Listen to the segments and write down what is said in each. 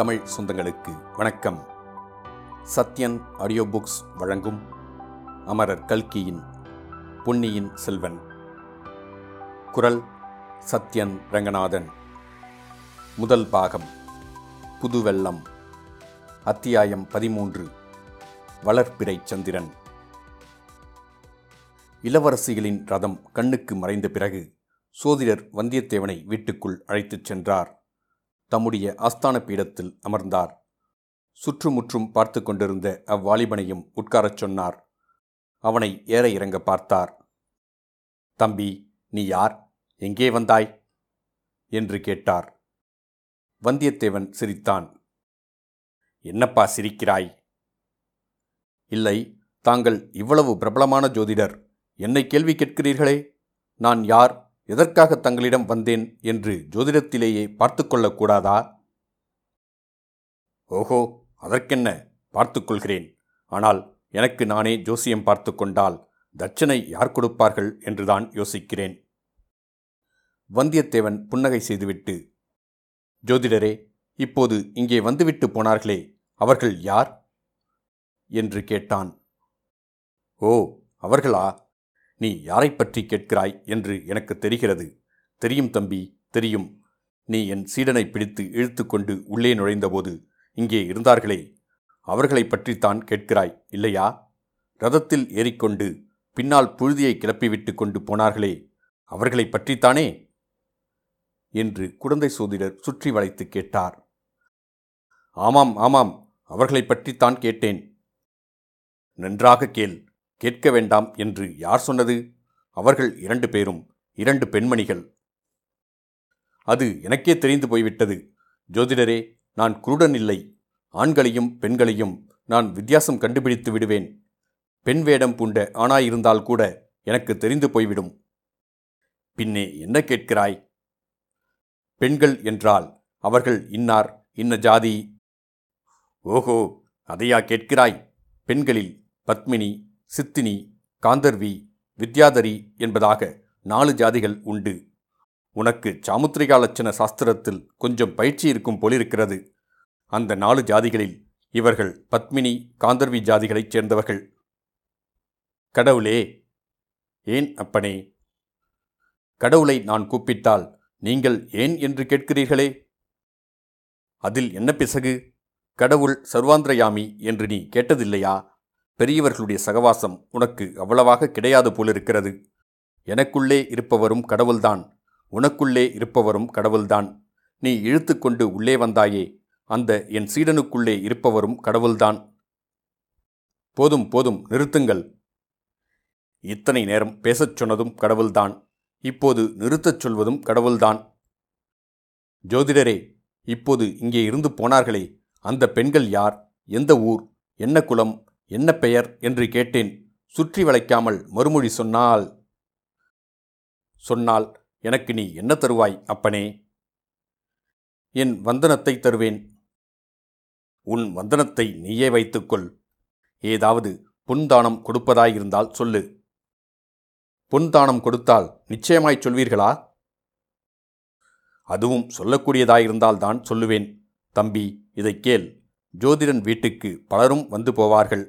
தமிழ் சொந்தங்களுக்கு வணக்கம். Sathyan audio books வழங்கும் அமரர் கல்கியின் பொன்னியின் செல்வன். குரல் சத்யன் ரங்கநாதன். முதல் பாகம் புதுவெள்ளம் அத்தியாயம் பதிமூன்று வளர்ப்பிறை சந்திரன். இளவரசிகளின் ரதம் கண்ணுக்கு மறைந்த பிறகு சோதிடர் வந்தியத்தேவனை வீட்டுக்குள் அழைத்துச் சென்றார். தம்முடைய ஆஸ்தான பீடத்தில் அமர்ந்தார். சுற்றுமுற்றும் பார்த்து கொண்டிருந்த அவ்வாலிபனையும் உட்காரச் சொன்னார். அவனை ஏற இறங்க பார்த்தார். தம்பி நீ யார்? எங்கே வந்தாய்? என்று கேட்டார். வந்தியத்தேவன் சிரித்தான். என்னப்பா சிரிக்கிறாய்? இல்லை தாங்கள் இவ்வளவு பிரபலமான ஜோதிடர். என்னை கேள்வி கேட்கிறீர்களே? நான் யார்? எதற்காக தங்களிடம் வந்தேன் என்று ஜோதிடத்திலேயே பார்த்து கொள்ளக்கூடாதா ஓஹோ அதற்கென்ன? பார்த்துக்கொள்கிறேன். ஆனால் எனக்கு நானே ஜோசியம் பார்த்து கொண்டால் தட்சனை யார் கொடுப்பார்கள் என்றுதான் யோசிக்கிறேன். வந்தியத்தேவன் புன்னகை செய்துவிட்டு ஜோதிடரே இப்போது இங்கே வந்துவிட்டு போனார்களே அவர்கள் யார்? என்று கேட்டான். ஓ அவர்களா? நீ யாரைப் பற்றி கேட்கிறாய் என்று எனக்கு தெரிகிறது. தெரியும் தம்பி தெரியும். நீ என் சீடனை பிடித்து இழுத்து கொண்டு உள்ளே நுழைந்தபோது இங்கே இருந்தார்களே அவர்களைப் பற்றித்தான் கேட்கிறாய் இல்லையா? ரதத்தில் ஏறிக்கொண்டு பின்னால் புழுதியை கிளப்பிவிட்டு கொண்டு போனார்களே அவர்களைப் பற்றித்தானே? என்று குழந்தை சோதிடர் சுற்றி வளைத்து கேட்டார். ஆமாம் ஆமாம் அவர்களைப் பற்றித்தான் கேட்டேன். நன்றாக கேள் கேட்க வேண்டாம் என்று யார் சொன்னது? அவர்கள் இரண்டு பேரும் இரண்டு பெண்மணிகள். அது எனக்கே தெரிந்து போய்விட்டது. ஜோதிடரே நான் குருடன் இல்லை. ஆண்களையும் பெண்களையும் நான் வித்தியாசம் கண்டுபிடித்து விடுவேன். பெண் வேடம் பூண்ட ஆணாயிருந்தால் கூட எனக்கு தெரிந்து போய்விடும். பின்னே என்ன கேட்கிறாய்? பெண்கள் என்றால் அவர்கள் இன்னார் இன்ன ஜாதி? ஓஹோ அதையா கேட்கிறாய்? பெண்களில் பத்மினி சித்தினி காந்தர்வி வித்யாதரி என்பதாக நாலு ஜாதிகள் உண்டு. உனக்கு சாமுத்திரிகா லட்சண சாஸ்திரத்தில் கொஞ்சம் பயிற்சி இருக்கும் போலிருக்கிறது. அந்த நாலு ஜாதிகளில் இவர்கள் பத்மினி காந்தர்வி ஜாதிகளைச் சேர்ந்தவர்கள். கடவுளே! ஏன் அப்பனே? கடவுளை நான் கூப்பிட்டால் நீங்கள் ஏன் என்று கேட்கிறீர்களே? அதில் என்ன பிசகு? கடவுள் சர்வாந்திரயாமி என்று நீ கேட்டதில்லையா? பெரியவர்களுடைய சகவாசம் உனக்கு அவ்வளவாக கிடையாது போலிருக்கிறது. எனக்குள்ளே இருப்பவரும் கடவுள்தான். உனக்குள்ளே இருப்பவரும் கடவுள்தான். நீ இழுத்துக்கொண்டு உள்ளே வந்தாயே. அந்த என் சீடனுக்குள்ளே இருப்பவரும் கடவுள்தான். போதும் போதும் நிறுத்துங்கள். இத்தனை நேரம் பேசச் சொன்னதும் கடவுள்தான். இப்போது நிறுத்தச் சொல்வதும் கடவுள்தான். ஜோதிடரே இப்போது இங்கே இருந்து போனார்களே. அந்த பெண்கள் யார்? எந்த ஊர்? என்ன குலம்? என்ன பெயர் என்று கேட்டேன். சுற்றி வளைக்காமல் மறுமொழி சொன்னால் சொன்னால் எனக்கு நீ என்ன தருவாய் அப்பனே? என் வந்தனத்தை தருவேன். உன் வந்தனத்தை நீயே வைத்துக்கொள். ஏதாவது பொன்தானம் கொடுப்பதாயிருந்தால் சொல்லு. பொன்தானம் கொடுத்தால் நிச்சயமாய் சொல்வீர்களா? அதுவும் சொல்லக்கூடியதாயிருந்தால்தான் சொல்லுவேன். தம்பி இதை கேள். ஜோதிடன் வீட்டுக்கு பலரும் வந்து போவார்கள்.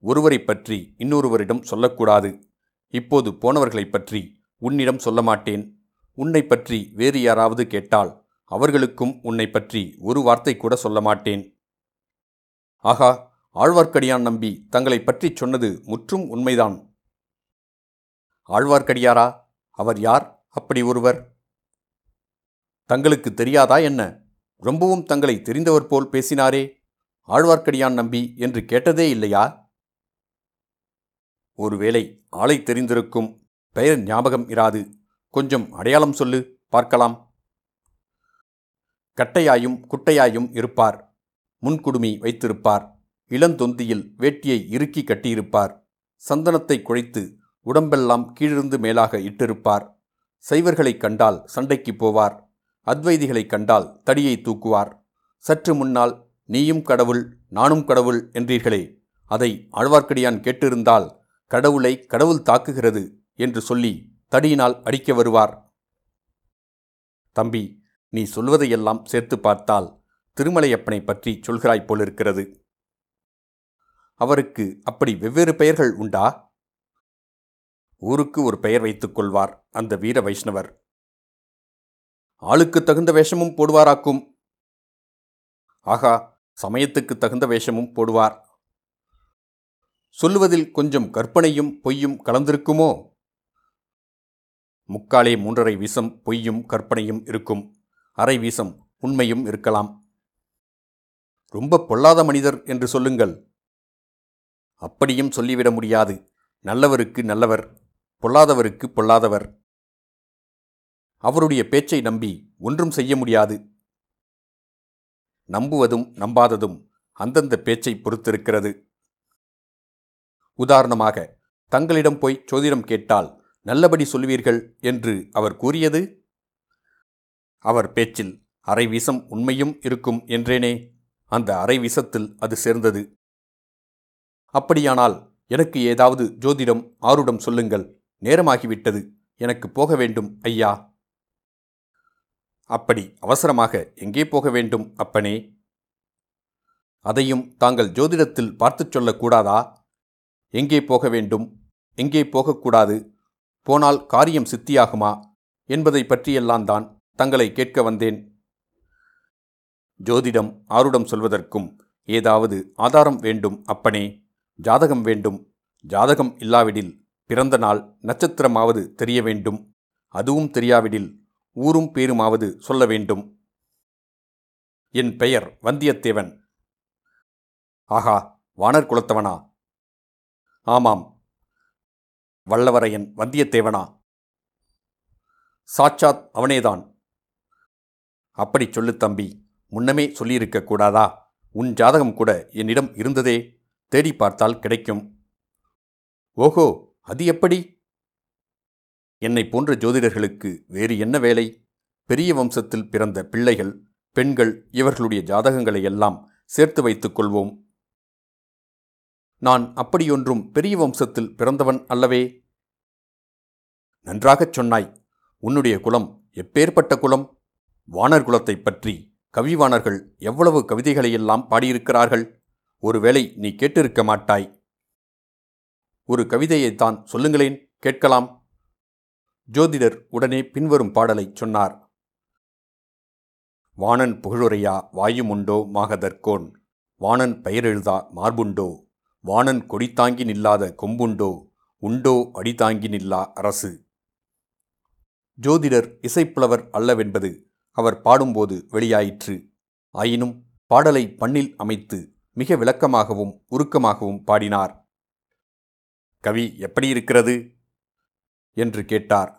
ஒருவரைப் பற்றி இன்னொருவரிடம் சொல்லக்கூடாது. இப்போது போனவர்களைப் பற்றி உன்னிடம் சொல்ல மாட்டேன் உன்னை பற்றி வேறு யாராவது கேட்டால் அவர்களுக்கும் உன்னை பற்றி ஒரு வார்த்தை கூட சொல்ல மாட்டேன் ஆகா ஆழ்வார்க்கடியான் நம்பி தங்களை பற்றி சொன்னது முற்றும் உண்மைதான். ஆழ்வார்க்கடியாரா அவர் யார் அப்படி ஒருவர்? தங்களுக்கு தெரியாதா என்ன? ரொம்பவும் தங்களை தெரிந்தவர் போல் பேசினாரே. ஆழ்வார்க்கடியான் நம்பி என்று கேட்டதே இல்லையா? ஒருவேளை ஆளை தெரிந்திருக்கும் பெயர் ஞாபகம் இராது. கொஞ்சம் அடையாளம் சொல்லு பார்க்கலாம். கட்டையாயும் குட்டையாயும் இருப்பார். முன்குடுமி வைத்திருப்பார். இளந்தொந்தியில் வேட்டியை இறுக்கி கட்டியிருப்பார். சந்தனத்தை குழைத்து உடம்பெல்லாம் கீழிருந்து மேலாக இட்டிருப்பார். சைவர்களைக் கண்டால் சண்டைக்கு போவார். அத்வைதிகளைக் கண்டால் தடியை தூக்குவார். சற்று முன்னால் நீயும் கடவுள் நானும் கடவுள் என்றீர்களே. அதை ஆழ்வார்க்கடியான் கேட்டிருந்தால் கடவுளை கடவுள் தாக்குகிறது என்று சொல்லி தடியினால் அடிக்க வருவார். தம்பி நீ சொல்வதையெல்லாம் சேர்த்து பார்த்தால் திருமலையப்பனை பற்றி சொல்கிறாய் போலிருக்கிறது. அவருக்கு அப்படி வெவ்வேறு பெயர்கள் உண்டா? ஊருக்கு ஒரு பெயர் வைத்துக் கொள்வார் அந்த வீர வைஷ்ணவர். ஆளுக்கு தகுந்த வேஷமும் போடுவாராக்கும். ஆகா சமயத்துக்கு தகுந்த வேஷமும் போடுவார். சொல்லுவதில் கொஞ்சம் கற்பனையும் பொய்யும் கலந்திருக்குமோ? முக்காலே மூன்றரை வீசம் பொய்யும் கற்பனையும் இருக்கும். அரை வீசம் உண்மையும் இருக்கலாம். ரொம்ப பொல்லாத மனிதர் என்று சொல்லுங்கள். அப்படியும் சொல்லிவிட முடியாது. நல்லவருக்கு நல்லவர் பொல்லாதவருக்கு பொல்லாதவர். அவருடைய பேச்சை நம்பி ஒன்றும் செய்ய முடியாது. நம்புவதும் நம்பாததும் அந்தந்த பேச்சை பொறுத்திருக்கிறது. உதாரணமாக தங்களிடம் போய் சோதிடம் கேட்டால் நல்லபடி சொல்வீர்கள் என்று அவர் கூறியது? அவர் பேச்சில் அரை விஷம் உண்மையும் இருக்கும் என்றேனே அந்த அரை விஷத்தில் அது சேர்ந்தது. அப்படியானால் எனக்கு ஏதாவது ஜோதிடம் ஆருடம் சொல்லுங்கள் நேரமாகிவிட்டது எனக்கு போக வேண்டும் ஐயா. அப்படி அவசரமாக எங்கே போக வேண்டும் அப்பனே? அதையும் தாங்கள் ஜோதிடத்தில் பார்த்துச் சொல்லக்கூடாதா? எங்கே போக வேண்டும்? எங்கே போகக்கூடாது? போனால் காரியம் சித்தியாகுமா? என்பதை பற்றியெல்லாம் தான் தங்களை கேட்க வந்தேன். ஜோதிடம் ஆருடம் சொல்வதற்கும் ஏதாவது ஆதாரம் வேண்டும் அப்பனே. ஜாதகம் வேண்டும். ஜாதகம் இல்லாவிடில் பிறந்த நாள் நட்சத்திரமாவது தெரிய வேண்டும். அதுவும் தெரியாவிடில் ஊரும் பேருமாவது சொல்ல வேண்டும். என் பெயர் வந்தியத்தேவன். ஆகா வானர் குலத்தவனா? ஆமாம். வல்லவரையன் வந்தியத்தேவனா? சாட்சாத் அவனேதான். அப்படி சொல்லு தம்பி முன்னமே சொல்லியிருக்க கூடாதா? உன் ஜாதகம் கூட என்னிடம் இருந்ததே தேடி பார்த்தால் கிடைக்கும். ஓஹோ அது எப்படி? என்னை போன்ற ஜோதிடர்களுக்கு வேறு என்ன வேலை? பெரிய வம்சத்தில் பிறந்த பிள்ளைகள் பெண்கள் இவர்களுடைய ஜாதகங்களை எல்லாம் சேர்த்து வைத்துக் கொள்வோம். நான் அப்படியொன்றும் பெரிய வம்சத்தில் பிறந்தவன் அல்லவே? நன்றாகச் சொன்னாய். உன்னுடைய குலம் எப்பேற்பட்ட குலம்? வானர் குலத்தைப் பற்றி கவிவாணர்கள் எவ்வளவு கவிதைகளையெல்லாம் பாடியிருக்கிறார்கள்? ஒருவேளை நீ கேட்டிருக்க மாட்டாய். ஒரு கவிதையைத்தான் சொல்லுங்களேன் கேட்கலாம். ஜோதிடர் உடனே பின்வரும் பாடலை சொன்னார். வாணன் புகழுரையா வாயுமுண்டோ மாகதற்கோன்? வாணன் பெயரெழுதா மார்புண்டோ? வாணன் கொடித்தாங்கி நில்லாத கொம்புண்டோ உண்டோ அடிதாங்கி நில்லா அரசு. ஜோதிடர் இசைப்புலவர் அல்லவென்பது அவர் பாடும்போது வெளியாயிற்று. ஆயினும் பாடலை பண்ணில் அமைத்து மிக விளக்கமாகவும் உருக்கமாகவும் பாடினார். கவி எப்படி இருக்கிறது என்று கேட்டார்.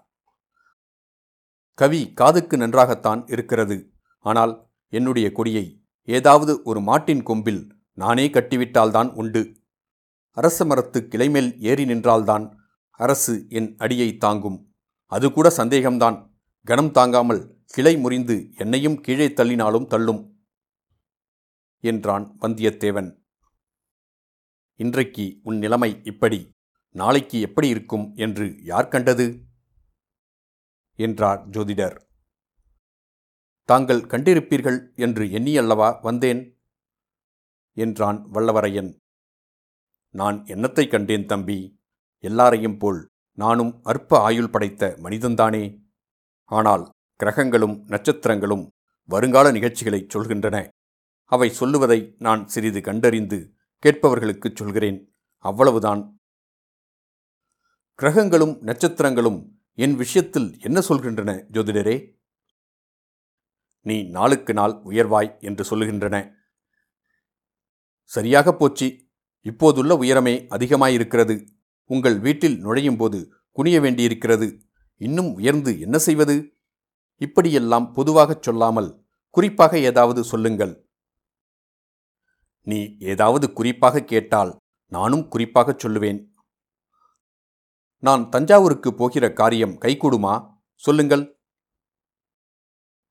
கவி காதுக்கு நன்றாகத்தான் இருக்கிறது. ஆனால் என்னுடைய கொடியை ஏதாவது ஒரு மாட்டின் கொம்பில் நானே கட்டிவிட்டால்தான் உண்டு. அரச மரத்து கிளைமேல் ஏறி நின்றால்தான் அரசு என் அடியை தாங்கும். அது கூட சந்தேகம்தான். கனம் தாங்காமல் கிளை முறிந்து என்னையும் கீழே தள்ளினாலும் தள்ளும் என்றான் வந்தியத்தேவன். இன்றைக்கு உன் நிலைமை இப்படி நாளைக்கு எப்படி இருக்கும் என்று யார் கண்டது? என்றார் ஜோதிடர். தாங்கள் கண்டிருப்பீர்கள் என்று எண்ணியல்லவா வந்தேன்? என்றான் வல்லவரையன். நான் என்னத்தை கண்டேன் தம்பி? எல்லாரையும் போல் நானும் அற்ப ஆயுள் படைத்த மனிதன்தானே? ஆனால் கிரகங்களும் நட்சத்திரங்களும் வருங்கால நிகழ்ச்சிகளைச் சொல்கின்றன. அவை சொல்லுவதை நான் சிறிது கண்டறிந்து கேட்பவர்களுக்குச் சொல்கிறேன். அவ்வளவுதான். கிரகங்களும் நட்சத்திரங்களும் என் விஷயத்தில் என்ன சொல்கின்றன ஜோதிடரே? நீ நாளுக்கு நாள் உயர்வாய் என்று சொல்லுகின்றன. சரியாக போச்சு. இப்போதுள்ள உயரமே அதிகமாயிருக்கிறது. உங்கள் வீட்டில் நுழையும் போது குனிய வேண்டியிருக்கிறது. இன்னும் உயர்ந்து என்ன செய்வது? இப்படியெல்லாம் பொதுவாகச் சொல்லாமல் குறிப்பாக ஏதாவது சொல்லுங்கள். நீ ஏதாவது குறிப்பாக கேட்டால் நானும் குறிப்பாகச் சொல்லுவேன். நான் தஞ்சாவூருக்கு போகிற காரியம் கைகூடுமா? சொல்லுங்கள்.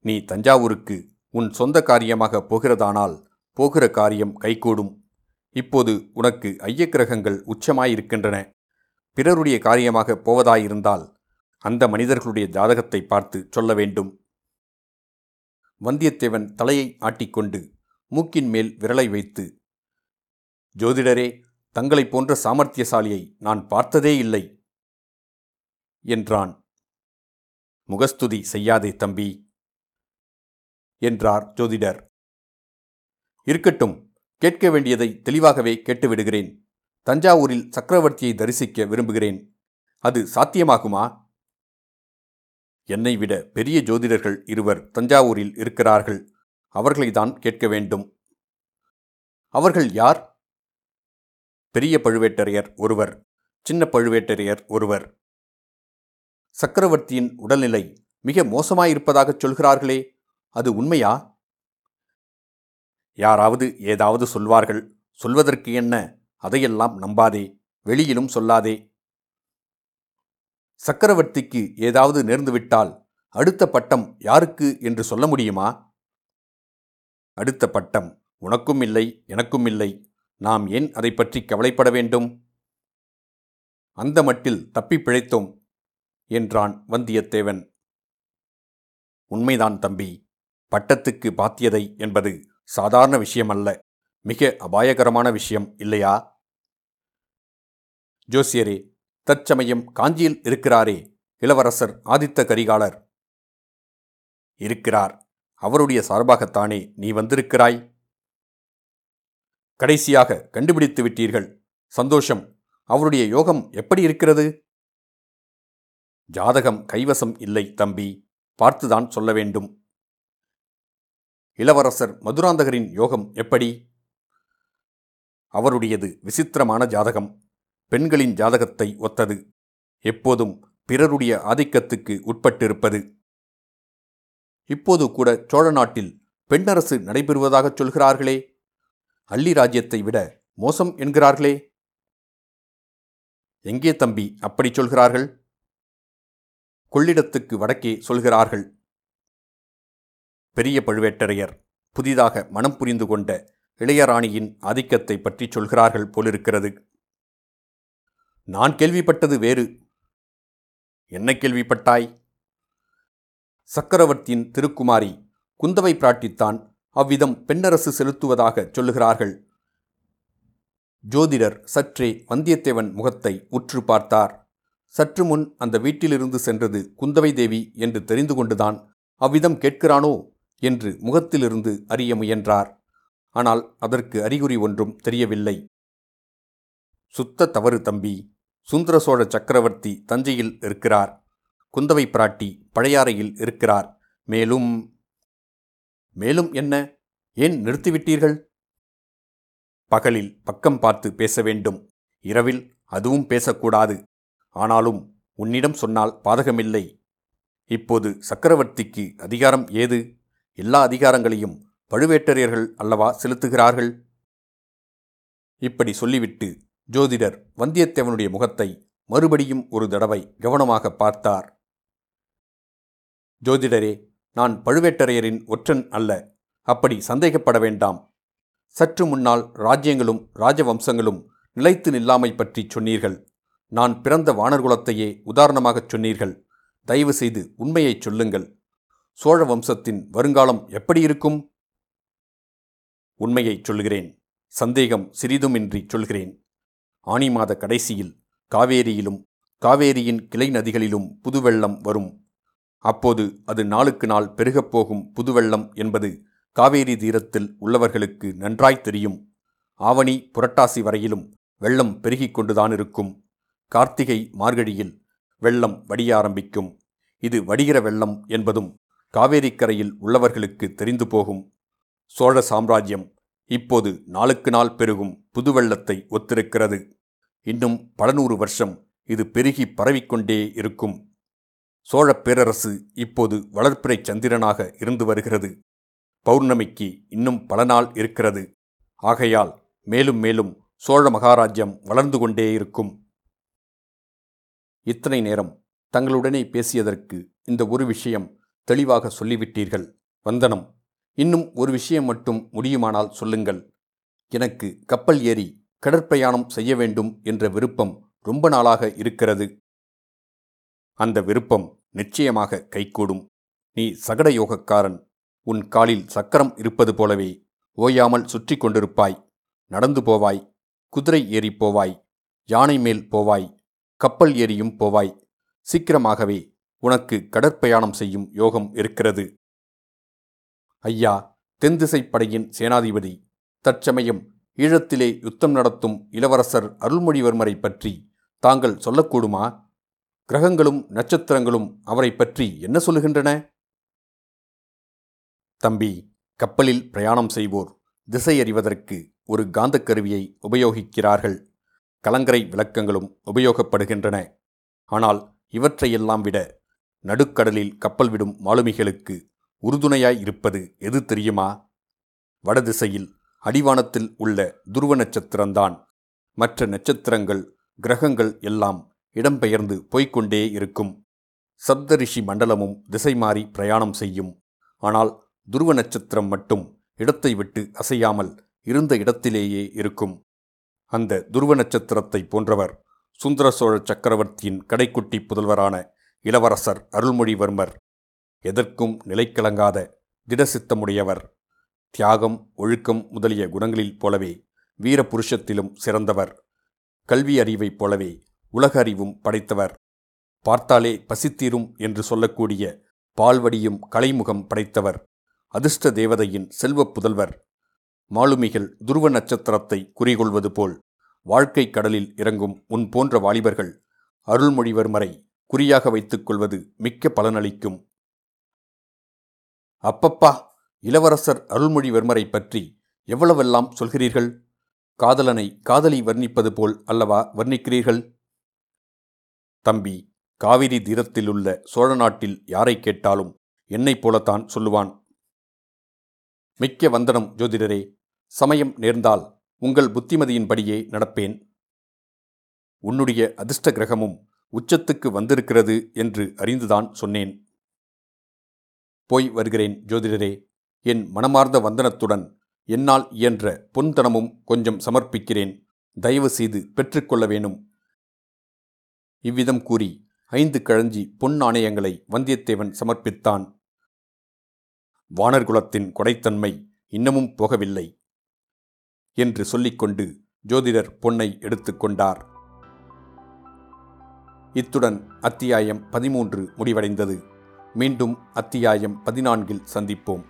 நீ தஞ்சாவூருக்கு உன் சொந்த காரியமாக போகிறதானால் போகிற காரியம் கைகூடும். இப்போது உனக்கு ஐயக்கிரகங்கள் உச்சமாயிருக்கின்றன. பிறருடைய காரியமாக போவதாயிருந்தால் அந்த மனிதர்களுடைய ஜாதகத்தை பார்த்து சொல்ல வேண்டும். வந்தியத்தேவன் தலையை ஆட்டிக்கொண்டு மூக்கின் மேல் விரலை வைத்து ஜோதிடரே தங்களைப் போன்ற சாமர்த்தியசாலியை நான் பார்த்ததே இல்லை என்றான். முகஸ்துதி செய்யாதே தம்பி என்றார் ஜோதிடர். இருக்கட்டும் கேட்க வேண்டியதை தெளிவாகவே கேட்டுவிடுகிறேன். தஞ்சாவூரில் சக்கரவர்த்தியை தரிசிக்க விரும்புகிறேன். அது சாத்தியமாகுமா? என்னை விட பெரிய ஜோதிடர்கள் இருவர் தஞ்சாவூரில் இருக்கிறார்கள். அவர்களைதான் கேட்க வேண்டும். அவர்கள் யார்? பெரிய பழுவேட்டரையர் ஒருவர் சின்ன பழுவேட்டரையர் ஒருவர். சக்கரவர்த்தியின் உடல்நிலை மிக மோசமாயிருப்பதாகச் சொல்கிறார்களே அது உண்மையா? யாராவது ஏதாவது சொல்வார்கள் சொல்வதற்கு என்ன? அதையெல்லாம் நம்பாதே வெளியிலும் சொல்லாதே. சக்கரவர்த்திக்கு ஏதாவது நேர்ந்துவிட்டால் அடுத்த பட்டம் யாருக்கு என்று சொல்ல முடியுமா? அடுத்த பட்டம் உனக்கும் இல்லை எனக்கும் இல்லை. நாம் ஏன் அதை பற்றி கவலைப்பட வேண்டும்? அந்த மட்டில் தப்பி பிழைத்தோம் என்றான் வந்தியத்தேவன். உண்மைதான் தம்பி பட்டத்துக்கு பாத்தியதை என்பது சாதாரண விஷயம் அல்ல மிக அபாயகரமான விஷயம் இல்லையா? ஜோசியரே தற்சமயம் காஞ்சியில் இருக்கிறாரே இளவரசர் ஆதித்த கரிகாலர். இருக்கிறார். அவருடைய சார்பாகத்தானே நீ வந்திருக்கிறாய்? கடைசியாக கண்டுபிடித்து விட்டீர்கள். சந்தோஷம். அவருடைய யோகம் எப்படி இருக்கிறது? ஜாதகம் கைவசம் இல்லை தம்பி. பார்த்துதான் சொல்ல வேண்டும். இளவரசர் மதுராந்தகரின் யோகம் எப்படி? அவருடையது விசித்திரமான ஜாதகம். பெண்களின் ஜாதகத்தை ஒத்தது. எப்போதும் பிறருடைய ஆதிக்கத்துக்கு உட்பட்டிருப்பது. இப்போது கூட சோழ நாட்டில் பெண்ணரசு நடைபெறுவதாகச் சொல்கிறார்களே. அள்ளி ராஜ்யத்தை விட மோசம் என்கிறார்களே. எங்கே தம்பி அப்படி சொல்கிறார்கள்? கொள்ளிடத்துக்கு வடக்கே சொல்கிறார்கள். பெரிய பழுவேட்டரையர் புதிதாக மனம் புரிந்து கொண்ட இளையராணியின் ஆதிக்கத்தை பற்றி சொல்கிறார்கள் போலிருக்கிறது. நான் கேள்விப்பட்டது வேறு. என்ன கேள்விப்பட்டாய்? சக்கரவர்த்தியின் திருக்குமாரி குந்தவை பிராட்டித்தான் அவ்விதம் பெண்ணரசு செலுத்துவதாக சொல்லுகிறார்கள். ஜோதிடர் சற்றே வந்தியத்தேவன் முகத்தை உற்று பார்த்தார். சற்று முன் அந்த வீட்டிலிருந்து சென்றது குந்தவை தேவி என்று தெரிந்து கொண்டுதான் அவ்விதம் கேட்கிறானோ? என்று முகத்திலிருந்து அறிய முயன்றார். ஆனால் அதற்கு அறிகுறி ஒன்றும் தெரியவில்லை. சுத்த தவறு தம்பி சுந்தர சோழ சக்கரவர்த்தி தஞ்சையில் இருக்கிறார். குந்தவை பிராட்டி பழையாறையில் இருக்கிறார். மேலும் மேலும் என்ன? ஏன் நிறுத்திவிட்டீர்கள்? பகலில் பக்கம் பார்த்து பேச வேண்டும். இரவில் அதுவும் பேசக்கூடாது. ஆனாலும் உன்னிடம் சொன்னால் பாதகமில்லை. இப்போது சக்கரவர்த்திக்கு அதிகாரம் ஏது? எல்லா அதிகாரங்களையும் பழுவேட்டரையர்கள் அல்லவா செலுத்துகிறார்கள்? இப்படி சொல்லிவிட்டு ஜோதிடர் வந்தியத்தேவனுடைய முகத்தை மறுபடியும் ஒரு தடவை கவனமாக பார்த்தார். ஜோதிடரே நான் பழுவேட்டரையரின் ஒற்றன் அல்ல அப்படி சந்தேகப்பட வேண்டாம். சற்று முன்னால் ராஜ்யங்களும் ராஜவம்சங்களும் நிலைத்து நில்லாமை பற்றி சொன்னீர்கள். நான் பிறந்த வானர்குலத்தையே உதாரணமாகச் சொன்னீர்கள். தயவு செய்து உண்மையைச் சொல்லுங்கள். சோழ வம்சத்தின் வருங்காலம் எப்படி இருக்கும்? உண்மையைச் சொல்கிறேன் சந்தேகம் சிறிதுமின்றி சொல்கிறேன். ஆனி மாத கடைசியில் காவேரியிலும் காவேரியின் கிளை நதிகளிலும் புதுவெள்ளம் வரும். அப்போது அது நாளுக்கு நாள் பெருகப் போகும் புதுவெள்ளம் என்பது காவேரி தீரத்தில் உள்ளவர்களுக்கு நன்றாய் தெரியும். ஆவணி புரட்டாசி வரையிலும் வெள்ளம் பெருகிக் கொண்டுதான் இருக்கும். கார்த்திகை மார்கழியில் வெள்ளம் வடிய ஆரம்பிக்கும். இது வடிகிற வெள்ளம் என்பதும் காவேரிக்கரையில் உள்ளவர்களுக்கு தெரிந்து போகும் சோழ சாம்ராஜ்யம் இப்போது நாளுக்கு நாள் பெருகும் புதுவெள்ளத்தை ஒத்திருக்கிறது. இன்னும் பல நூறு வருஷம் இது பெருகி பரவிக்கொண்டே இருக்கும். சோழப் பேரரசு இப்போது வளர்ப்பிறை சந்திரனாக இருந்து வருகிறது. பௌர்ணமிக்கு இன்னும் பல நாள் இருக்கிறது. ஆகையால் மேலும் மேலும் சோழ மகாராஜ்யம் வளர்ந்து கொண்டே இருக்கும். இத்தனை நேரம் தங்களுடனே பேசியதற்கு இந்த ஒரு விஷயம் தெளிவாக சொல்லிவிட்டீர்கள். வந்தனம். இன்னும் ஒரு விஷயம் மட்டும் முடியுமானால் சொல்லுங்கள். எனக்கு கப்பல் ஏறி கடற்பிரயாணம் செய்ய வேண்டும் என்ற விருப்பம் ரொம்ப நாளாக இருக்கிறது. அந்த விருப்பம் நிச்சயமாக கைகூடும். நீ சகட யோகக்காரன். உன் காலில் சக்கரம் இருப்பது போலவே ஓயாமல் சுற்றி கொண்டிருப்பாய். நடந்து போவாய். குதிரை ஏறி போவாய். யானை மேல் போவாய். கப்பல் ஏறியும் போவாய். சீக்கிரமாகவே உனக்கு கடற்பயணம் செய்யும் யோகம் இருக்கிறது. ஐயா தென்திசைப் படையின் சேனாதிபதி தற்சமயம் ஈழத்திலே யுத்தம் நடத்தும் இளவரசர் அருள்மொழிவர்மரை பற்றி தாங்கள் சொல்லக்கூடுமா? கிரகங்களும் நட்சத்திரங்களும் அவரை பற்றி என்ன சொல்லுகின்றன? தம்பி கப்பலில் பிரயாணம் செய்வோர் திசை அறிவதற்கு ஒரு காந்தக் கருவியை உபயோகிக்கிறார்கள். கலங்கரை விளக்கங்களும் உபயோகப்படுகின்றன. ஆனால் இவற்றையெல்லாம் விட நடுக்கடலில் கப்பல் விடும் மாலுமிகளுக்கு உறுதுணையாய் இருப்பது எது தெரியுமா? வடதிசையில் அடிவானத்தில் உள்ள துருவ நட்சத்திரம்தான். மற்ற நட்சத்திரங்கள் கிரகங்கள் எல்லாம் இடம்பெயர்ந்து போய்க்கொண்டே இருக்கும். சப்தரிஷி மண்டலமும் திசை மாறி பிரயாணம் செய்யும். ஆனால் துருவ நட்சத்திரம் மட்டும் இடத்தை விட்டு அசையாமல் இருந்த இடத்திலேயே இருக்கும். அந்த துருவ நட்சத்திரத்தை போன்றவர் சுந்தர சோழ சக்கரவர்த்தியின் கடைக்குட்டி புதல்வரான இளவரசர் அருள்மொழிவர்மர். எதற்கும் நிலைக்கலங்காத திடசித்தமுடையவர். தியாகம் ஒழுக்கம் முதலிய குணங்களில் போலவே வீரபுருஷத்திலும் சிறந்தவர். கல்வி அறிவைப் போலவே உலக அறிவும் படைத்தவர். பார்த்தாலே பசித்தீரும் என்று சொல்லக்கூடிய பால்வடியும் கலைமுகம் படைத்தவர். அதிர்ஷ்ட தேவதையின் செல்வப் புதல்வர். மாலுமிகள் துருவ நட்சத்திரத்தை குறிகொள்வது போல் வாழ்க்கை கடலில் இறங்கும் உன் போன்ற வாலிபர்கள் அருள்மொழிவர்மரை குறியாக வைத்துக் கொள்வது மிக்க பலனளிக்கும். அப்பப்பா இளவரசர் அருள்மொழிவர்மரை பற்றி எவ்வளவெல்லாம் சொல்கிறீர்கள்? காதலனை காதலி வர்ணிப்பது போல் அல்லவா வர்ணிக்கிறீர்கள்? தம்பி காவிரி தீரத்திலுள்ள சோழ நாட்டில் யாரை கேட்டாலும் என்னைப் போலத்தான் சொல்லுவான். மிக்க வந்தனம் ஜோதிடரே சமயம் நேர்ந்தால் உங்கள் புத்திமதியின்படியே நடப்பேன். உன்னுடைய அதிர்ஷ்ட கிரகமும் உச்சத்துக்கு வந்திருக்கிறது என்று அறிந்துதான் சொன்னேன். போய் வருகிறேன் ஜோதிடரே என் மனமார்ந்த வந்தனத்துடன் என்னால் இயன்ற பொன்தனமும் கொஞ்சம் சமர்ப்பிக்கிறேன். தயவு செய்து பெற்றுக்கொள்ள வேணும். இவ்விதம் கூறி ஐந்து கழஞ்சி பொன் நாணயங்களை வந்தியத்தேவன் சமர்ப்பித்தான். வானர்குலத்தின் கொடைத்தன்மை இன்னமும் போகவில்லை என்று சொல்லிக்கொண்டு ஜோதிடர் பொன்னை எடுத்துக்கொண்டார் இத்துடன் அத்தியாயம் பதிமூன்று முடிவடைந்தது. மீண்டும் அத்தியாயம் பதினான்கில் சந்திப்போம்.